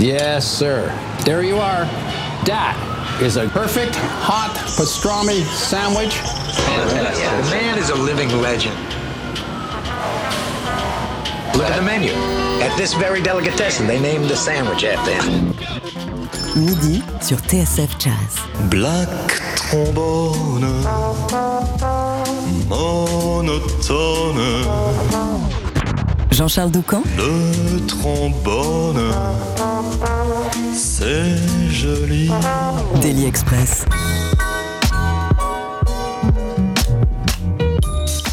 Yes, sir. There you are. That is a perfect hot pastrami sandwich. Fantastic. The man is a living legend. Look at the menu. At this very delicatessen, they named the sandwich after him. Midi sur TSF Jazz. Black trombone, monotone, Jean-Charles Doucan le trombone, c'est joli. Daily Express.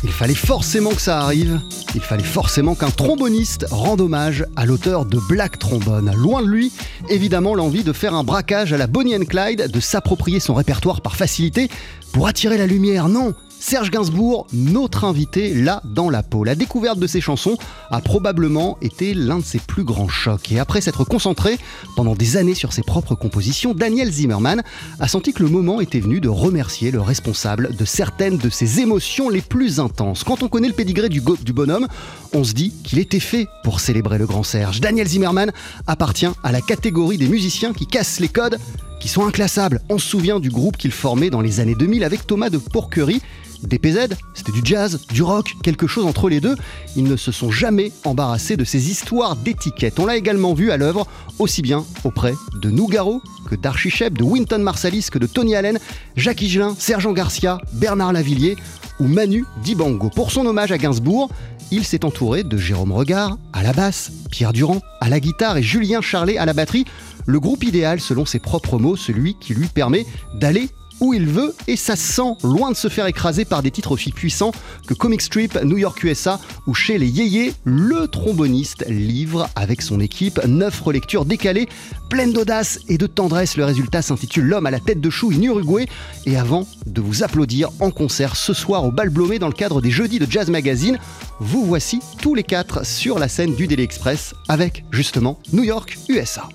Il fallait forcément que ça arrive. Il fallait forcément qu'un tromboniste rende hommage à l'auteur de Black Trombone. Loin de lui, évidemment, l'envie de faire un braquage à la Bonnie and Clyde, de s'approprier son répertoire par facilité pour attirer la lumière. Non, Serge Gainsbourg, notre invité là dans la peau. La découverte de ses chansons a probablement été l'un de ses plus grands chocs. Et après s'être concentré pendant des années sur ses propres compositions, Daniel Zimmerman a senti que le moment était venu de remercier le responsable de certaines de ses émotions les plus intenses. Quand on connaît le pédigré du, du bonhomme, on se dit qu'il était fait pour célébrer le grand Serge. Daniel Zimmerman appartient à la catégorie des musiciens qui cassent les codes qui sont inclassables. On se souvient du groupe qu'il formait dans les années 2000 avec Thomas de Porquerie. DPZ, c'était du jazz, du rock, quelque chose entre les deux. Ils ne se sont jamais embarrassés de ces histoires d'étiquettes. On l'a également vu à l'œuvre, aussi bien auprès de Nougaro que d'Archie Shep, de Winton Marsalis, que de Tony Allen, Jacques Higelin, Sergent Garcia, Bernard Lavillier ou Manu Dibango. Pour son hommage à Gainsbourg, il s'est entouré de Jérôme Regard à la basse, Pierre Durand à la guitare et Julien Charlet à la batterie. Le groupe idéal, selon ses propres mots, celui qui lui permet d'aller où il veut et ça sent loin de se faire écraser par des titres aussi puissants que Comic Strip, New York USA ou chez les Yéyés, le tromboniste livre avec son équipe neuf relectures décalées, pleines d'audace et de tendresse. Le résultat s'intitule L'homme à la tête de chou in Uruguay. Et avant de vous applaudir en concert ce soir au Bal Blomé dans le cadre des Jeudis de Jazz Magazine, vous voici tous les quatre sur la scène du Daily Express avec justement New York USA.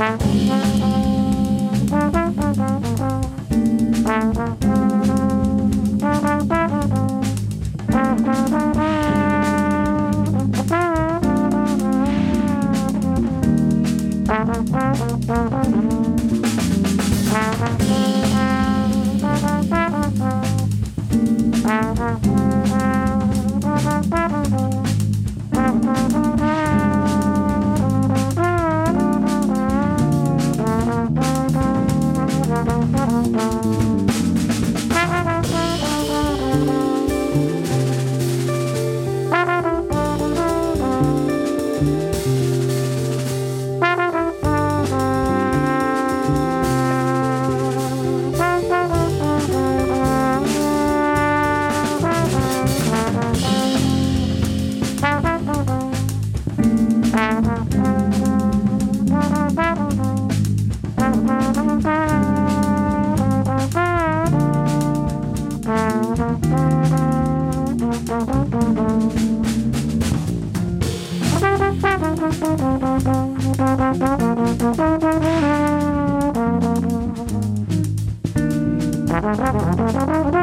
Bye. Thank.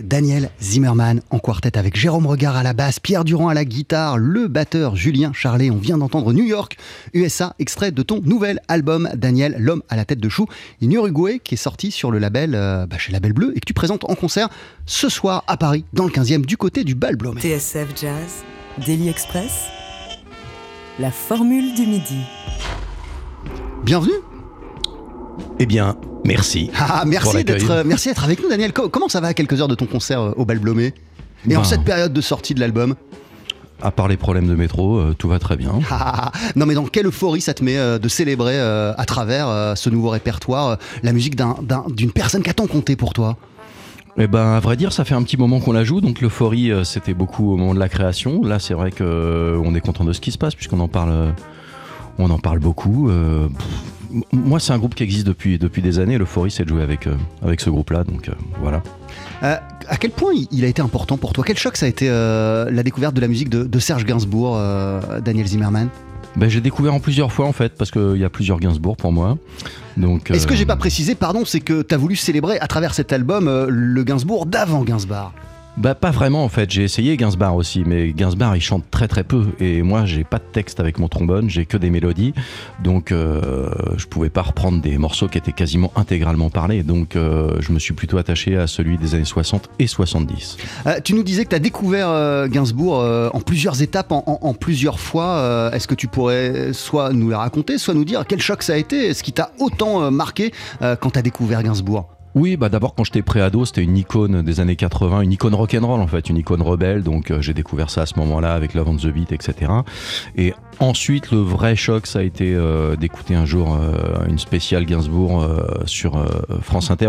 Daniel Zimmerman en quartet avec Jérôme Regard à la basse, Pierre Durand à la guitare, le batteur Julien Charlet. On vient d'entendre New York, USA, extrait de ton nouvel album Daniel, l'homme à la tête de chou, in Uruguay, qui est sorti sur le label, euh, bah, chez Label Bleu et que tu présentes en concert ce soir à Paris, dans le 15e, du côté du Bal Blomet. TSF Jazz, Daily Express, la formule du midi. Bienvenue Eh bien, merci. Ah, merci d'être euh, merci d'être avec nous, Daniel. Co- Comment ça va à quelques heures de ton concert euh, au Bal Blomet Et en Ben. cette période de sortie de l'album? À part les problèmes de métro, euh, tout va très bien. Ah, non mais dans quelle euphorie ça te met euh, de célébrer euh, à travers ce nouveau répertoire la musique d'un- d'un- d'une personne qui a tant compté pour toi? Eh ben, à vrai dire, ça fait un petit moment qu'on la joue, donc l'euphorie, c'était beaucoup au moment de la création. Là, c'est vrai que euh, on est content de ce qui se passe, puisqu'on en parle, on en parle beaucoup. pff, moi, c'est un groupe qui existe depuis, depuis des années. L'euphorie, c'est de jouer avec, euh, avec ce groupe-là, donc euh, voilà. Euh, À quel point il- a été important pour toi? Quel choc ça a été la découverte de la musique de, de Serge Gainsbourg, Daniel Zimmerman Ben, j'ai découvert en plusieurs fois, en fait, parce qu'il y a plusieurs Gainsbourg pour moi. Donc, Et ce que j'ai pas précisé, pardon, c'est que tu as voulu célébrer à travers cet album le Gainsbourg d'avant Gainsbourg. Bah pas vraiment en fait, j'ai essayé Gainsbourg aussi, mais Gainsbourg il chante très très peu. Et moi j'ai pas de texte avec mon trombone, j'ai que des mélodies, donc euh, je pouvais pas reprendre des morceaux qui étaient quasiment intégralement parlés, donc euh, je me suis plutôt attaché à celui des années 60 et 70. Euh, tu nous disais que tu as découvert euh, Gainsbourg en plusieurs étapes, en, plusieurs fois. Est-ce que tu pourrais soit nous la raconter, soit nous dire quel choc ça a été Ce qui t'a autant marqué quand tu as découvert Gainsbourg? Oui, bah d'abord quand j'étais préado, c'était une icône des années 80, une icône rock'n'roll en fait, une icône rebelle. Donc euh, j'ai découvert ça à ce moment-là avec Love on the Beat, etc. Et ensuite, le vrai choc, ça a été euh, d'écouter un jour euh, une spéciale Gainsbourg sur France Inter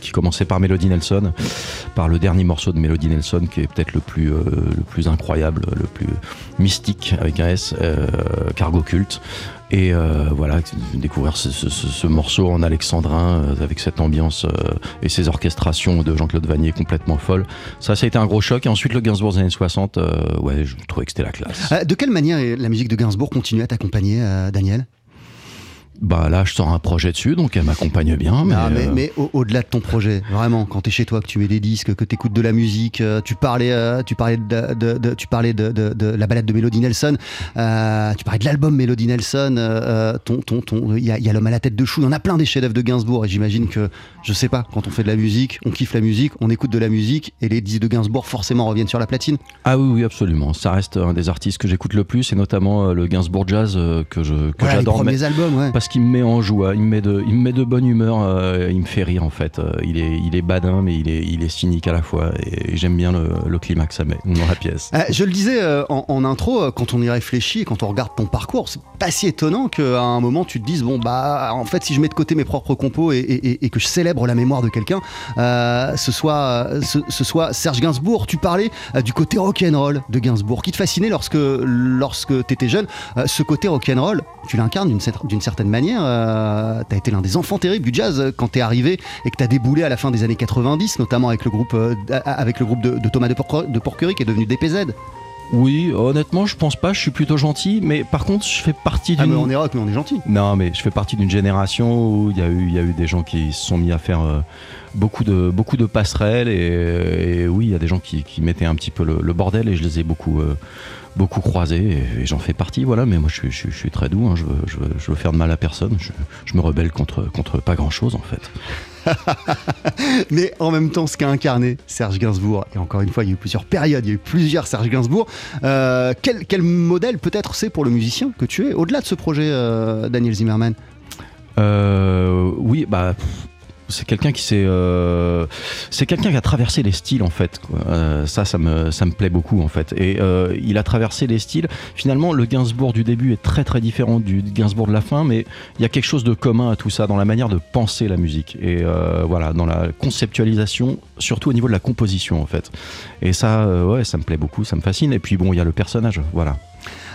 qui commençait par Melody Nelson, par le dernier morceau de Melody Nelson qui est peut-être le plus le plus incroyable, le plus mystique avec un S, Cargo Culte. Et euh, voilà, découvrir ce, ce- ce- ce morceau en alexandrin euh, avec cette ambiance euh, et ces orchestrations de Jean-Claude Vanier complètement folles. Ça, ça a été un gros choc. Et ensuite, le Gainsbourg des années 60, euh, ouais, je trouvais que c'était la classe. Euh, De quelle manière la musique de Gainsbourg continue à t'accompagner, Daniel? Bah là, je sors un projet dessus, donc elle m'accompagne bien. Mais, Ah, mais, euh, mais au- au-delà de ton projet, vraiment, quand tu es chez toi, que tu mets des disques, que tu écoutes de la musique, euh, tu parlais, euh, tu parlais, de, de- de- tu parlais de, la balade de Melody Nelson, tu parlais de l'album Melody Nelson, ton, ton, ton, il y a, il y a l'homme à la tête de chou, il y en a plein des chefs-d'œuvre de Gainsbourg, et j'imagine que, je sais pas, quand on fait de la musique, on kiffe la musique, on écoute de la musique, et les disques de Gainsbourg forcément reviennent sur la platine. Ah oui, oui, absolument. Ça reste un des artistes que j'écoute le plus, et notamment le Gainsbourg Jazz que je que Voilà, les j'adore. premiers albums, ouais. Parce qu'il me met en joie, il me met de, il me met de bonne humeur, euh, il me fait rire en fait. Euh, il, est, il est badin, mais il est, il est cynique à la fois. Et, j'aime bien le, le climat que ça met dans la pièce. Euh, je le disais euh, en, intro, quand on y réfléchit quand on regarde ton parcours, c'est pas si étonnant qu'à un moment tu te dises bon bah en fait si je mets de côté mes propres compos et, que je célèbre la mémoire de quelqu'un, ce soit ce, soit Serge Gainsbourg. Tu parlais du côté rock'n'roll de Gainsbourg qui te fascinait lorsque lorsque t'étais jeune. Euh, ce côté rock'n'roll, tu l'incarnes d'une certaine manière. Euh, t'as été l'un des enfants terribles du jazz euh, quand t'es arrivé et que t'as déboulé à la fin des années 90, notamment avec le groupe, euh, avec le groupe de, de Thomas de, Porquer- de Porquerie qui est devenu DPZ. Oui, honnêtement, je pense pas. Je suis plutôt gentil, mais par contre, je fais partie Ah, d'une. mais on est rock, mais on est gentil. Non, mais je fais partie d'une génération où il y, a eu- il y a eu des gens qui se sont mis à faire euh, beaucoup, de, beaucoup de passerelles. Et, et oui, il y a des gens qui, qui mettaient un petit peu le, le bordel et je les ai beaucoup, euh, beaucoup croisés. Et, et j'en fais partie, voilà. Mais moi, je, suis- je suis- je suis très doux. hein, je, veux, je, veux, je veux faire de mal à personne. Je, je me rebelle contre, contre pas grand-chose, en fait. Mais en même temps, ce qu'a incarné Serge Gainsbourg, et encore une fois, il y a eu plusieurs périodes, il y a eu plusieurs Serge Gainsbourg, euh, quel, quel modèle peut-être c'est pour le musicien que tu es, au-delà de ce projet, euh, Daniel Zimmerman Euh, oui, bah. C'est quelqu'un qui euh, c'est quelqu'un qui a traversé les styles en fait. Euh, ça, ça me, ça me plaît beaucoup en fait. Et euh, il a traversé les styles. Finalement, le Gainsbourg du début est très très différent du Gainsbourg de la fin, mais il y a quelque chose de commun à tout ça dans la manière de penser la musique et voilà, dans la conceptualisation, surtout au niveau de la composition en fait. Et ça, ouais, ça me plaît beaucoup, ça me fascine. Et puis bon, il y a le personnage, voilà.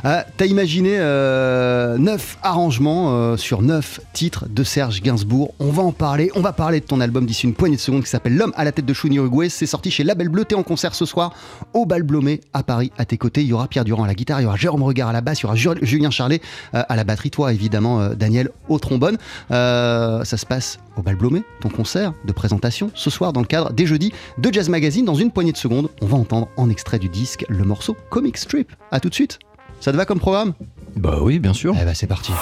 Ah, T'as imaginé euh, neuf arrangements euh, sur neuf titres de Serge Gainsbourg. On va en parler. On va parler de ton album d'ici une poignée de secondes qui s'appelle L'homme à la tête de chou Uruguay. C'est sorti chez Label Bleu. T'es en concert ce soir au Bal Blomé à Paris. À tes côtés, il y aura Pierre Durand à la guitare, il y aura Jérôme Regard à la basse, il y aura Ju- Julien Charlet euh, à la batterie. Toi, évidemment, euh, Daniel au trombone. Euh, ça se passe au Bal Blomé, ton concert de présentation ce soir dans le cadre des jeudis de Jazz Magazine. Dans une poignée de secondes, on va entendre en extrait du disque le morceau Comic Strip. À tout de suite. Ça te va comme programme? Bah oui, bien sûr. eh ben c'est parti.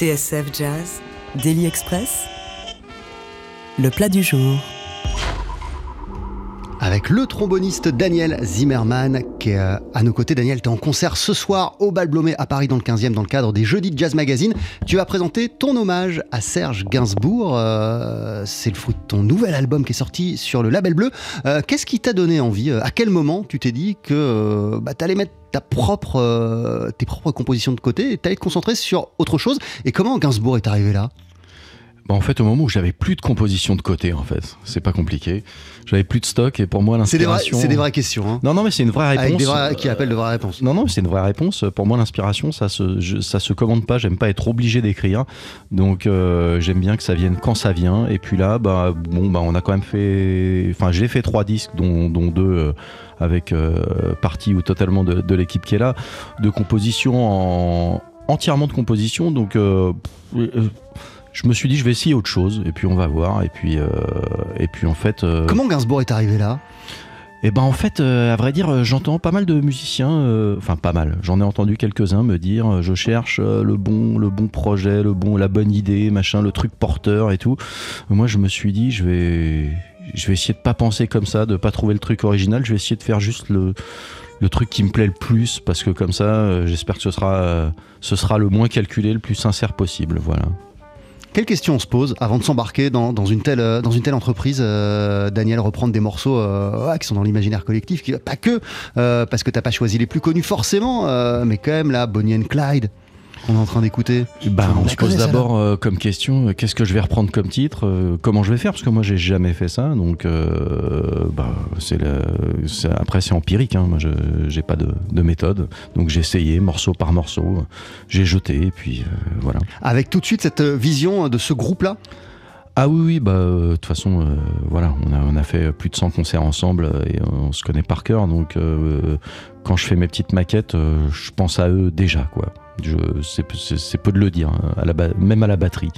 TSF Jazz, Daily Express, le plat du jour. Le tromboniste Daniel Zimmerman qui est euh, à nos côtés. Daniel, tu es en concert ce soir au Bal Blomet à Paris dans le 15e dans le cadre des Jeudis de Jazz Magazine. Tu vas présenter ton hommage à Serge Gainsbourg. Euh, c'est le fruit de ton nouvel album qui est sorti sur le label bleu. Euh, Qu'est-ce qui t'a donné envie? À quel moment tu t'es dit que bah, tu allais mettre ta propre, tes propres compositions de côté et t'allais te concentrer sur autre chose? Et comment Gainsbourg est arrivé là? Bah, en fait, au moment où j'avais plus de composition de côté, en fait, c'est pas compliqué. J'avais plus de stock et pour moi l'inspiration. c'est des vraies questions. Hein. Non, non, mais c'est une vraie réponse. Avec des vrais, qui appellent de vraies réponses. Non, non, c'est une vraie réponse. Pour moi, l'inspiration, ça se, je- ça se commande pas. J'aime pas être obligé d'écrire. Donc, euh, j'aime bien que ça vienne quand ça vient. Et puis là, bah, bon, bah, on a quand même fait. Enfin, j'ai fait trois disques, dont, dont deux euh, avec euh, partie ou totalement de, de l'équipe qui est là, de composition en entièrement de composition. Donc, euh, je me suis dit, je vais essayer autre chose. Et puis, on va voir. Et puis, euh, et puis en fait. euh, Comment Gainsbourg est arrivé là? Eh ben en fait, euh, à vrai dire, euh, j'entends pas mal de musiciens, enfin pas mal. J'en ai entendu quelques-uns me dire, je cherche le bon, le bon projet, le bon, la bonne idée, machin, le truc porteur et tout. Moi, je me suis dit, je vais, je vais essayer de pas penser comme ça, de pas trouver le truc original. Je vais essayer de faire juste le, le truc qui me plaît le plus, parce que comme ça, euh, j'espère que ce sera, euh, ce sera le moins calculé, le plus sincère possible. Voilà. Quelle question on se pose avant de s'embarquer dans, dans une telle, euh, une telle entreprise, euh, Daniel, reprendre des morceaux euh, qui sont dans l'imaginaire collectif, qui, pas que, euh, parce que t'as pas choisi les plus connus forcément, mais quand même là, Bonnie and Clyde, qu'on est en train d'écouter. Bah, on la se pose d'abord euh, comme question euh, qu'est-ce que je vais reprendre comme titre euh, Comment je vais faire Parce que moi, j'ai jamais fait ça. Donc, bah, c'est le- c'est- après, c'est empirique. Hein. Moi, je j'ai pas de, de méthode. Donc, j'ai essayé morceau par morceau. J'ai jeté. Et puis, voilà. Avec tout de suite cette vision de ce groupe-là? Ah oui, oui, bah, euh, de toute façon, euh, voilà, on a, on a fait plus de 100 concerts ensemble euh, et on se connaît par cœur. Donc, euh, quand je fais mes petites maquettes, euh, je pense à eux déjà, quoi. C'est, peu de le dire, hein, à la ba- même à la batterie.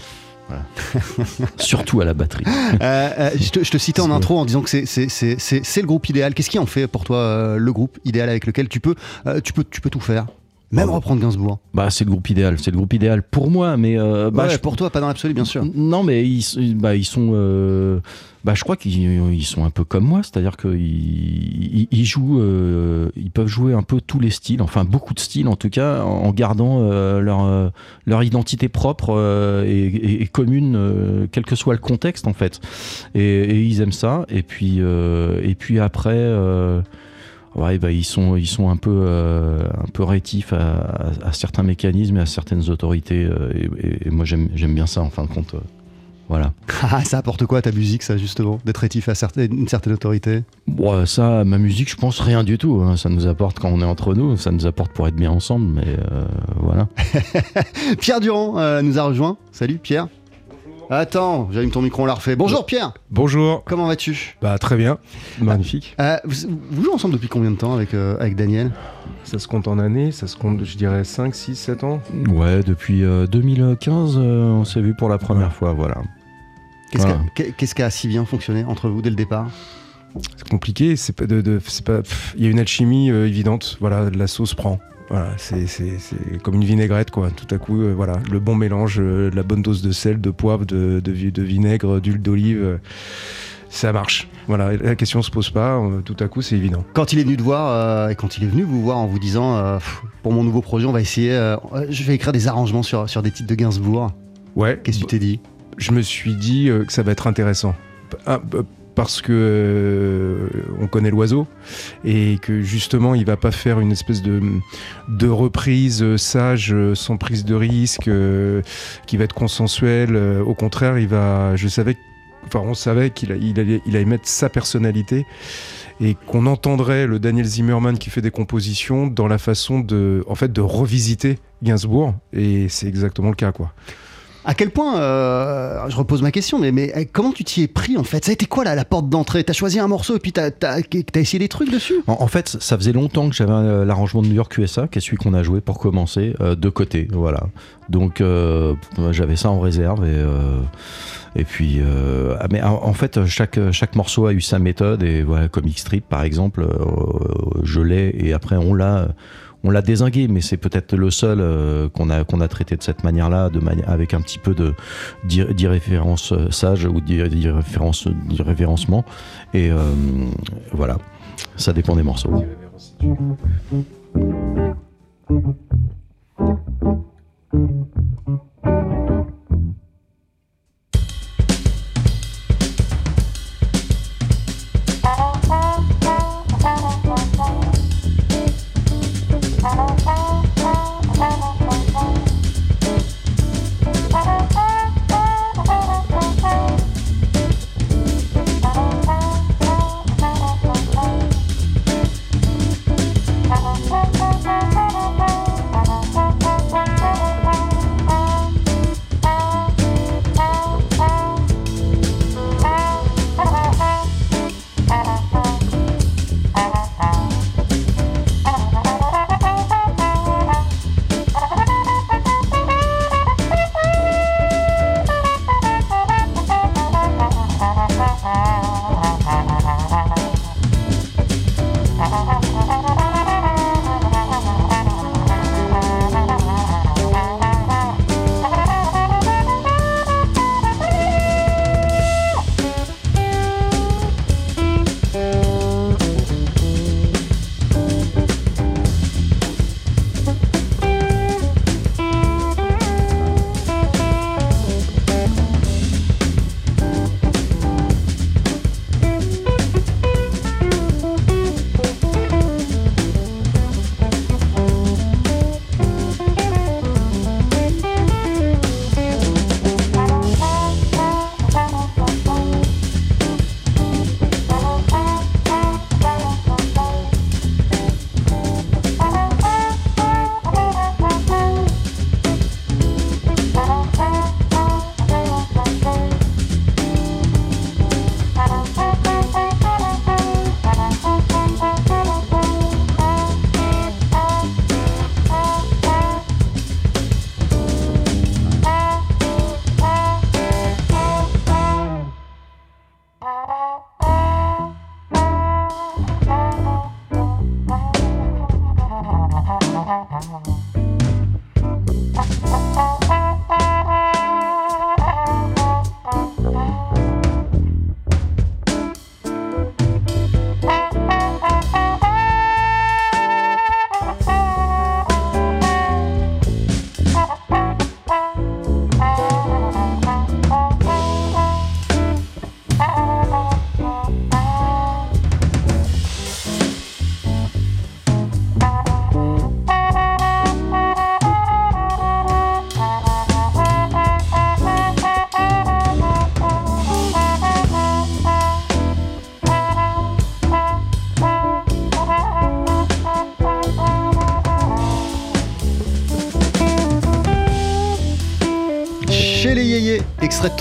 Voilà. Surtout à la batterie. Euh, euh, je, te, je te citais en intro en disant que c'est- le groupe idéal. Qu'est-ce qui en fait pour toi euh, le groupe idéal avec lequel tu peux, euh, tu peux, tu peux tout faire? Même Oh. reprendre Gainsbourg. Bah, c'est le groupe idéal. C'est le groupe idéal pour moi, mais euh, bah, Ouais, je- pour toi, pas dans l'absolu, bien sûr. Non, mais ils, bah, ils sont. euh, bah, je crois qu'ils ils sont un peu comme moi, c'est-à-dire qu'ils ils, ils jouent, euh, ils peuvent jouer un peu tous les styles, enfin beaucoup de styles en tout cas, en gardant euh, leur leur identité propre euh, et, et- et commune, quel que soit le contexte en fait. Et, et ils aiment ça. Et puis et puis après. Ouais, bah, ils sont, ils sont un peu, euh, un peu rétifs à, à- à certains mécanismes et à certaines autorités. euh, et, moi, j'aime, bien ça, en fin de compte. euh, voilà. Ah, ça apporte quoi à ta musique, ça, justement D'être rétif à certaines- une certaine autorité? Bon, euh, ça, ma musique, je pense rien du tout. hein. Ça nous apporte quand on est entre nous. Ça nous apporte pour être bien ensemble. Mais voilà. Pierre Durand nous a rejoint. Salut, Pierre. Attends, j'allume ton micro, on l'a refait. Bonjour, Pierre. Bonjour. Comment vas-tu? Bah très bien. Magnifique. Euh, vous, vous jouez ensemble depuis combien de temps avec, euh, avec Daniel? Ça se compte en années, ça se compte, je dirais, 5, 6, 7 ans. Ouais, depuis euh, 2015, euh, on s'est vu pour la première fois. Voilà. Qu'est-ce Voilà. qui a- qu'est-ce qui a si bien fonctionné entre vous dès le départ? C'est compliqué, c'est pas de, de- c'est pas, il y a une alchimie euh, évidente. Voilà, la sauce prend. Voilà, c'est, comme une vinaigrette quoi. Tout à coup, euh, voilà, le bon mélange, euh, la bonne dose de sel, de poivre, de, de, vi- de vinaigre, d'huile d'olive. euh, ça marche. Voilà, la question se pose pas. tout à coup, c'est évident. Quand il est venu te voir, et quand il est venu vous voir en vous disant Pff, pour mon nouveau projet, on va essayer, je vais écrire des arrangements sur, sur des titres de Gainsbourg. Ouais. Qu'est-ce que tu t'es dit? je me suis dit que ça va être intéressant. Ah, bah, parce que euh, on connaît l'oiseau et que justement il va pas faire une espèce de, de reprise sage sans prise de risque euh, qui va être consensuelle. Euh, au contraire il va je savais enfin on savait qu'il allait mettre sa personnalité et qu'on entendrait le Daniel Zimmerman qui fait des compositions dans la façon de en fait de revisiter Gainsbourg. Et c'est exactement le cas quoi À quel point, euh, je repose ma question, mais, mais euh, comment tu t'y es pris en fait? Ça a été quoi là, la porte d'entrée? T'as choisi un morceau et puis t'as as, essayé des trucs dessus? En, fait, ça faisait longtemps que j'avais euh, l'arrangement de New York USA, qui est celui qu'on a joué pour commencer, euh, de côté. Voilà. Donc, euh, j'avais ça en réserve. Et, et puis, ah, mais en, fait, chaque, chaque morceau a eu sa méthode. Et voilà, comme X-Trip, par exemple, je l'ai. Et après, on l'a. On l'a désingué, mais c'est peut-être le seul euh, qu'on a traité de cette manière-là, avec un petit peu de d'ir- d'irréférence euh, sage ou d'irrévérencement. Et euh, voilà, ça dépend des morceaux.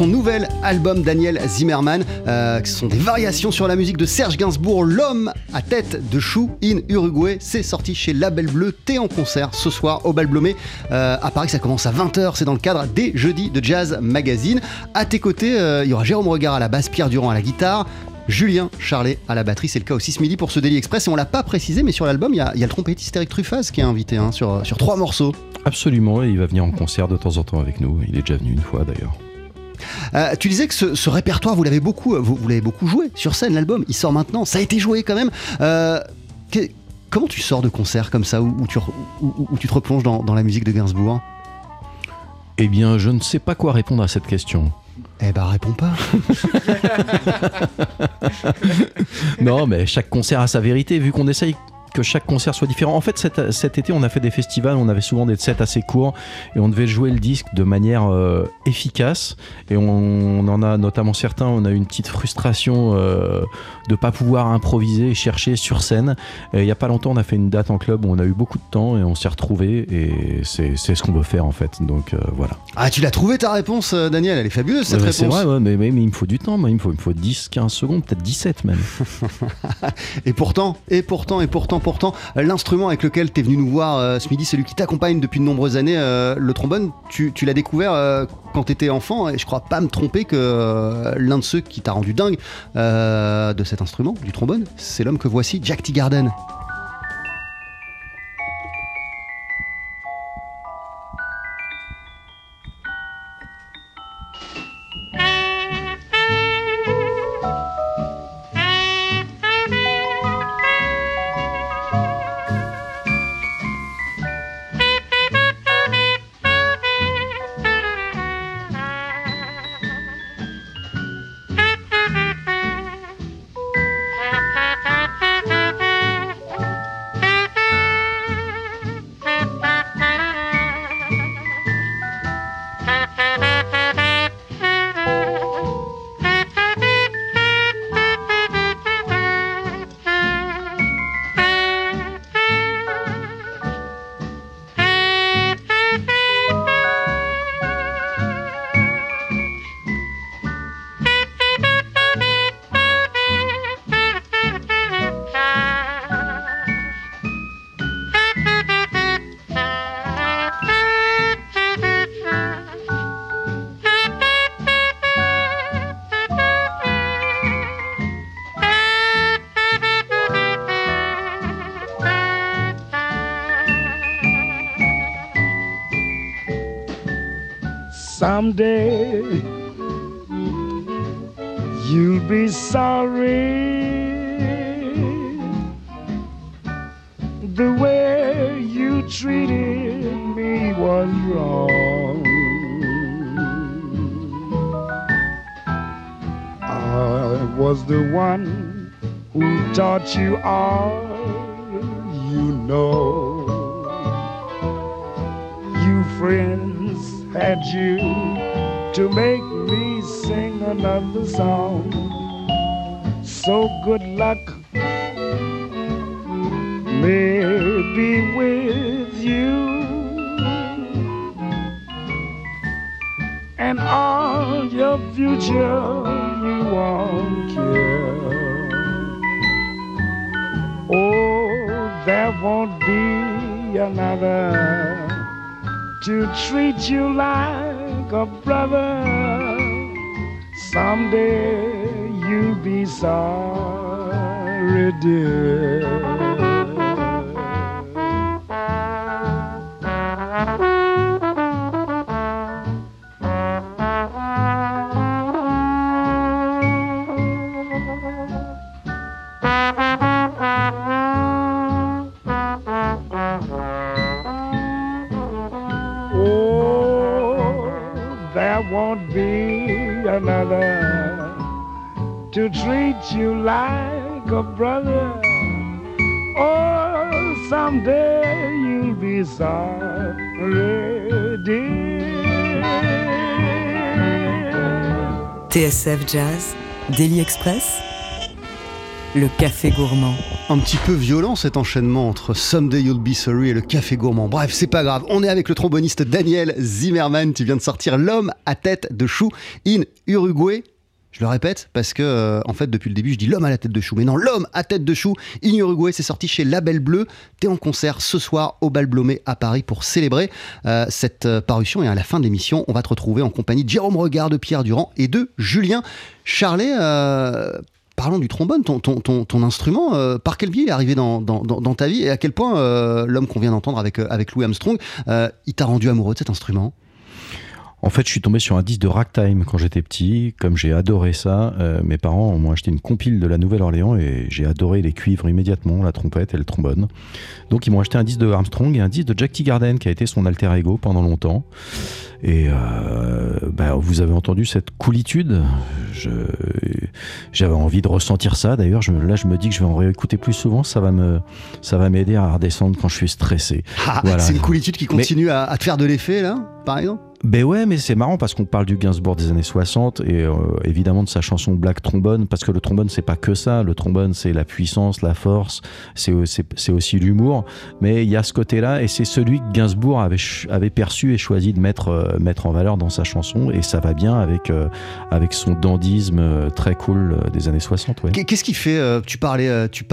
Ton nouvel album Daniel Zimmerman. Euh, ce sont des variations sur la musique de Serge Gainsbourg, l'homme à tête de chou in Uruguay. C'est sorti chez Label Bleu. T'es en concert ce soir au Bal Blomé euh, à Paris. Ça commence à 20h. C'est dans le cadre des Jeudis de Jazz Magazine. À tes côtés, euh, il y aura Jérôme Regard à la basse, Pierre Durand à la guitare. Julien Charlet à la batterie, c'est le cas aussi ce midi pour ce Daily Express. Et on l'a pas précisé, mais sur l'album, il y, a- il y a le trompettiste Eric Truffaz qui est invité hein, sur, sur trois morceaux. Absolument, et il va venir en concert de temps en temps avec nous. Il est déjà venu une fois d'ailleurs. Euh, tu disais que ce, ce répertoire, vous l'avez beaucoup, vous, vous l'avez beaucoup joué sur scène. L'album, il sort maintenant. Ça a été joué quand même. Euh, que- comment tu sors de concert comme ça où, où tu, re- où- où tu te replonges dans, dans la musique de Gainsbourg? Eh bien, je ne sais pas quoi répondre à cette question. Eh ben, réponds pas. Non, mais chaque concert a sa vérité, vu qu'on essaye que chaque concert soit différent. En fait, cet, cet été, on a fait des festivals, on avait souvent des sets assez courts, et on devait jouer le disque de manière euh, efficace. Et on, on en a notamment certains, on a eu une petite frustration euh, de pas pouvoir improviser et chercher sur scène. Et il y a pas longtemps, on a fait une date en club où on a eu beaucoup de temps et on s'est retrouvés, et c'est ce qu'on veut faire en fait. Donc euh, voilà. Ah, tu l'as trouvé ta réponse, euh, Daniel? Elle est fabuleuse cette Ouais, réponse. c'est vrai, ouais, mais, mais- mais il me faut du temps, moi. il me faut, il me faut 10, 15 secondes, peut-être 17 même. Et pourtant, et pourtant, et pourtant, pourtant, euh, l'instrument avec lequel tu es venu nous voir euh, ce midi, celui qui t'accompagne depuis de nombreuses années, euh, le trombone, tu, l'as découvert quand tu étais enfant, et je crois pas me tromper que l'un de ceux qui t'a rendu dingue de cet instrument, du trombone, c'est l'homme que voici, Jack T. Garden. Someday you'll be sorry the way you treated me was wrong. I was the one who taught you all you know. You friends had you to make me sing another song. So good luck may be with you. And all your future you won't care. Oh, there won't be another to treat you like a brother. Someday you'll be sorry, dear. TSF Jazz, Daily Express, le café gourmand. Un petit peu violent cet enchaînement entre Someday You'll Be Sorry et le Café Gourmand. Bref, c'est pas grave. On est avec le tromboniste Daniel Zimmerman. Tu viens de sortir L'homme à tête de chou in Uruguay. Je le répète parce que, euh, en fait, depuis le début, je dis l'homme à la tête de chou. Mais non, l'homme à tête de chou in Uruguay, c'est sorti chez Label Bleu. T'es en concert ce soir au Bal Blomé à Paris pour célébrer euh, cette euh, parution. Et à la fin de l'émission, on va te retrouver en compagnie de Jérôme Regard, de Pierre Durand et de Julien Charlet. Parlons du trombone, ton, ton, ton, ton instrument. par quel biais il est arrivé dans, ta vie et à quel point l'homme qu'on vient d'entendre avec, avec Louis Armstrong, il t'a rendu amoureux de cet instrument? En fait, je suis tombé sur un disque de ragtime quand j'étais petit. Comme j'ai adoré ça, euh, mes parents m'ont acheté une compile de la Nouvelle-Orléans et j'ai adoré les cuivres immédiatement, la trompette et le trombone. Donc, ils m'ont acheté un disque de Armstrong et un disque de Jack T. Garden qui a été son alter ego pendant longtemps. Et euh, bah, vous avez entendu cette coolitude? J'avais envie de ressentir ça. D'ailleurs, je, me- là, je me dis que je vais en réécouter plus souvent. Ça va me, ça va m'aider à redescendre quand je suis stressé. Ah, Voilà. C'est une coolitude qui Mais- continue à, à te faire de l'effet, là, par exemple? Ben ouais, mais c'est marrant parce qu'on parle du Gainsbourg des années 60 et euh, évidemment de sa chanson Black Trombone parce que le trombone c'est pas que ça, le trombone c'est la puissance, la force, c'est aussi l'humour, mais il y a ce côté-là et c'est celui que Gainsbourg avait perçu et choisi de mettre euh, mettre en valeur dans sa chanson et ça va bien avec euh, son dandisme très cool des années 60, ouais. Qu'est- Qu'est-ce qui fait Tu parlais, tu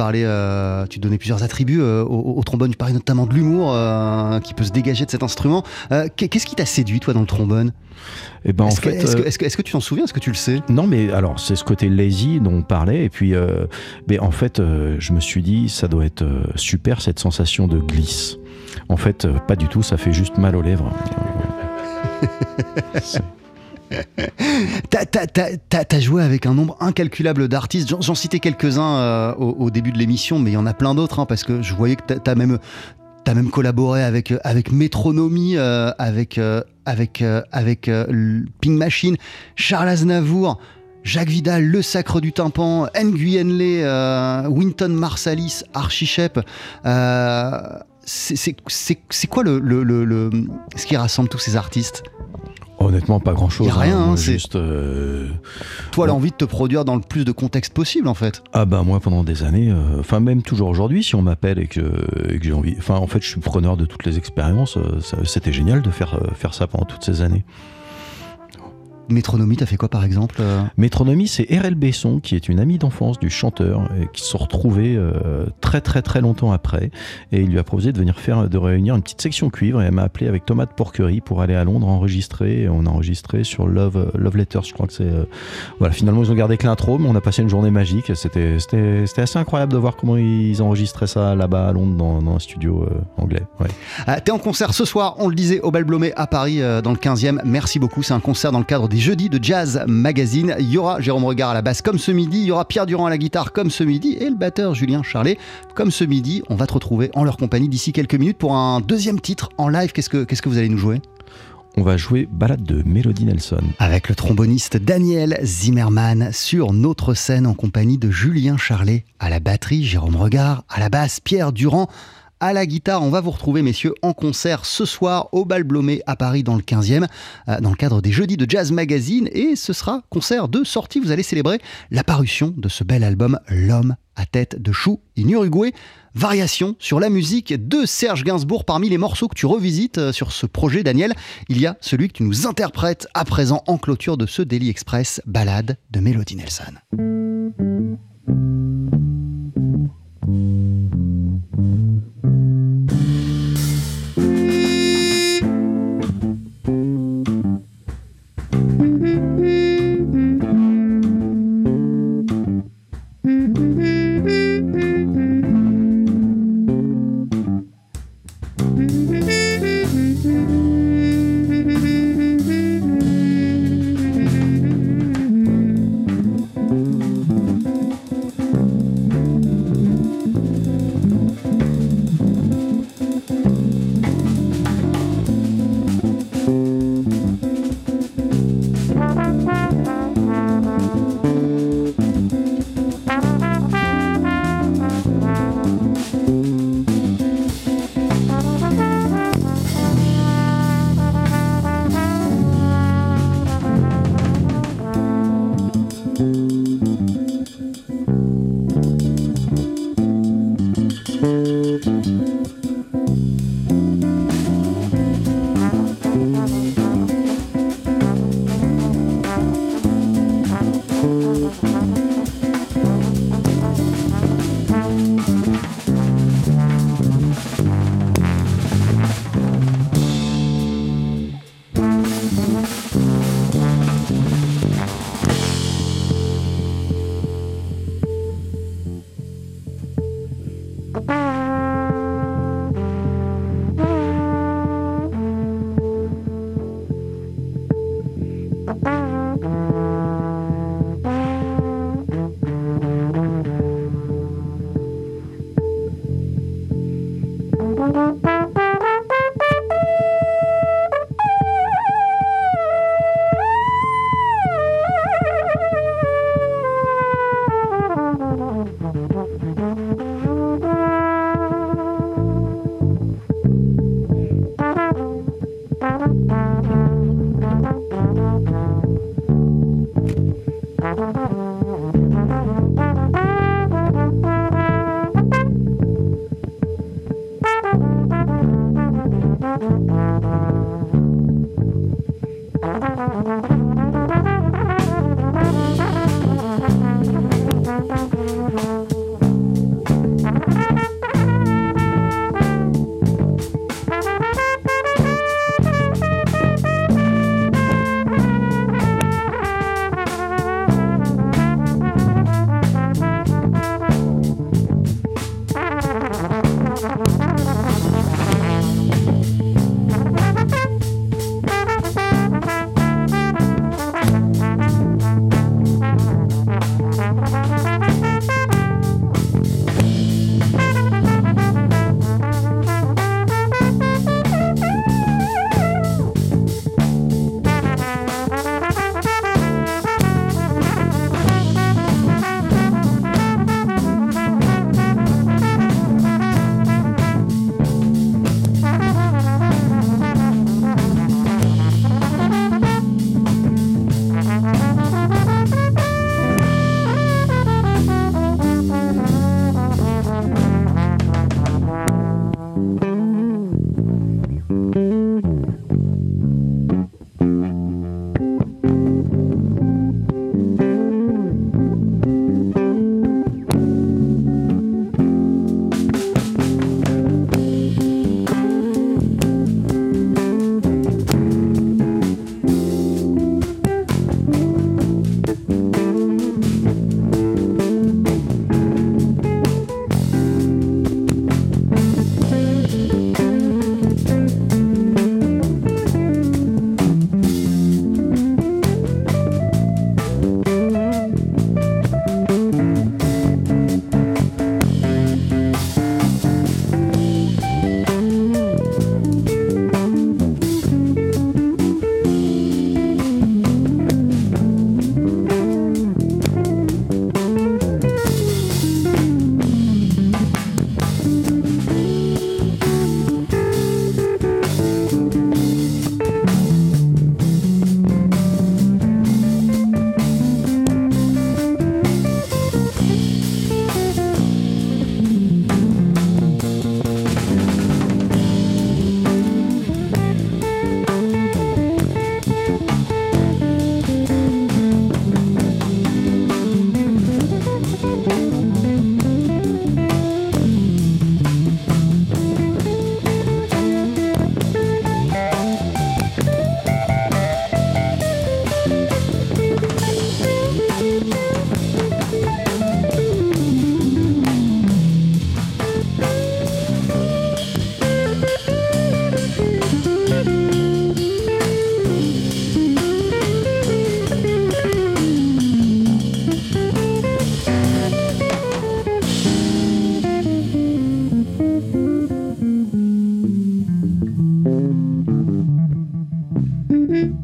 donnais plusieurs attributs au, au trombone. Tu parlais notamment de l'humour qui peut se dégager de cet instrument. Qu'est- Qu'est-ce qui t'a séduit toi dans le trombone Et ben en Est-ce que, fait est-ce que- euh, est-ce que- est-ce que tu t'en souviens? Est-ce que tu le sais? Non, mais alors c'est ce côté lazy dont on parlait, et puis, euh, mais en fait, euh, je me suis dit, ça doit être euh, super cette sensation de glisse. En fait, pas du tout, ça fait juste mal aux lèvres. T'as- T'as t'as- t'as- t'as joué avec un nombre incalculable d'artistes. J'en- J'en citais quelques-uns au, au début de l'émission, mais il y en a plein d'autres, hein, parce que je voyais que t'as- même, même collaboré avec, avec Métronomie, avec, avec, euh, euh, Ping Machine, Charles Aznavour. Jacques Vidal, Le Sacre du Tympan, Nguyen Le, euh, Winton Marsalis, Archie Shep. Euh, c'est- quoi ce qui rassemble tous ces artistes? Honnêtement, pas grand-chose. Y a rien, moi, hein, c'est- juste. euh, Toi, l'envie de te produire dans le plus de contexte possible, en fait. Ah bah moi pendant des années, euh, enfin même toujours aujourd'hui, si on m'appelle et que, que j'ai envie, enfin en fait je suis preneur de toutes les expériences. euh, C'était génial de faire euh, faire ça pendant toutes ces années. Métronomie, t'as fait quoi par exemple euh Métronomie, c'est RL Besson, qui est une amie d'enfance du chanteur, et qui se retrouvés euh, très très très longtemps après. Et il lui a proposé de venir faire, de réunir une petite section cuivre, et elle m'a appelé avec Thomas de Porquerie pour aller à Londres enregistrer. Et on a enregistré sur Love, Love Letters, je crois que c'est. euh, voilà, finalement, ils ont gardé que l'intro, mais on a passé une journée magique. C'était assez incroyable de voir comment ils enregistraient ça là-bas à Londres dans, dans un studio euh, anglais. Ouais. Ah, T'es en concert ce soir, on le disait, au Bal Blomet à Paris, euh, dans le 15e. Merci beaucoup. C'est un concert dans le cadre des Jeudis de Jazz Magazine. Il y aura Jérôme Regard à la basse comme ce midi. Il y aura Pierre Durand à la guitare comme ce midi. Et le batteur Julien Charlet comme ce midi. On va te retrouver en leur compagnie d'ici quelques minutes pour un deuxième titre en live. Qu'est-ce que, qu'est-ce que vous allez nous jouer? On va jouer Balade de Melody Nelson. Avec le tromboniste Daniel Zimmerman sur notre scène en compagnie de Julien Charlet à la batterie, Jérôme Regard à la basse, Pierre Durand à la guitare. On va vous retrouver, messieurs, en concert ce soir au Bal Blomet à Paris dans le 15e, euh, dans le cadre des Jeudis de Jazz Magazine. Et ce sera concert de sortie. Vous allez célébrer la parution de ce bel album L'homme à tête de chou in Uruguay. Variation sur la musique de Serge Gainsbourg. Parmi les morceaux que tu revisites euh, sur ce projet, Daniel, il y a celui que tu nous interprètes à présent en clôture de ce Daily Express, Balade de Melody Nelson. Thank you.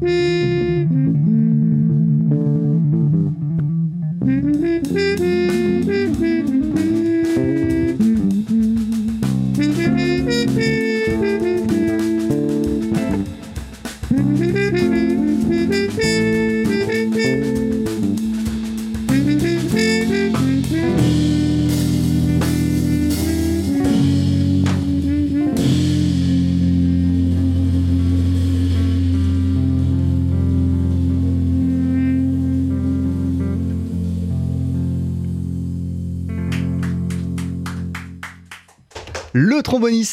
Mm-hmm.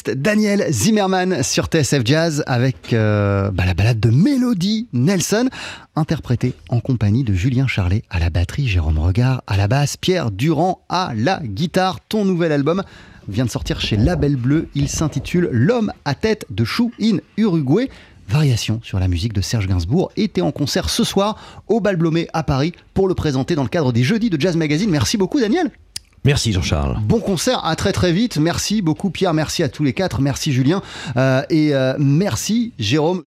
Daniel Zimmerman sur TSF Jazz avec euh, bah, la balade de Mélodie Nelson, interprétée en compagnie de Julien Charlet à la batterie, Jérôme Regard à la basse, Pierre Durand à la guitare. Ton nouvel album vient de sortir chez Label Bleu. Il s'intitule L'homme à tête de chou in Uruguay. Variation sur la musique de Serge Gainsbourg était en concert ce soir au Bal Blomé à Paris pour le présenter dans le cadre des jeudis de Jazz Magazine. Merci beaucoup Daniel. Merci Jean-Charles. Bon concert, à très très vite. Merci beaucoup Pierre, merci à tous les quatre, merci Julien euh, et euh, merci Jérôme.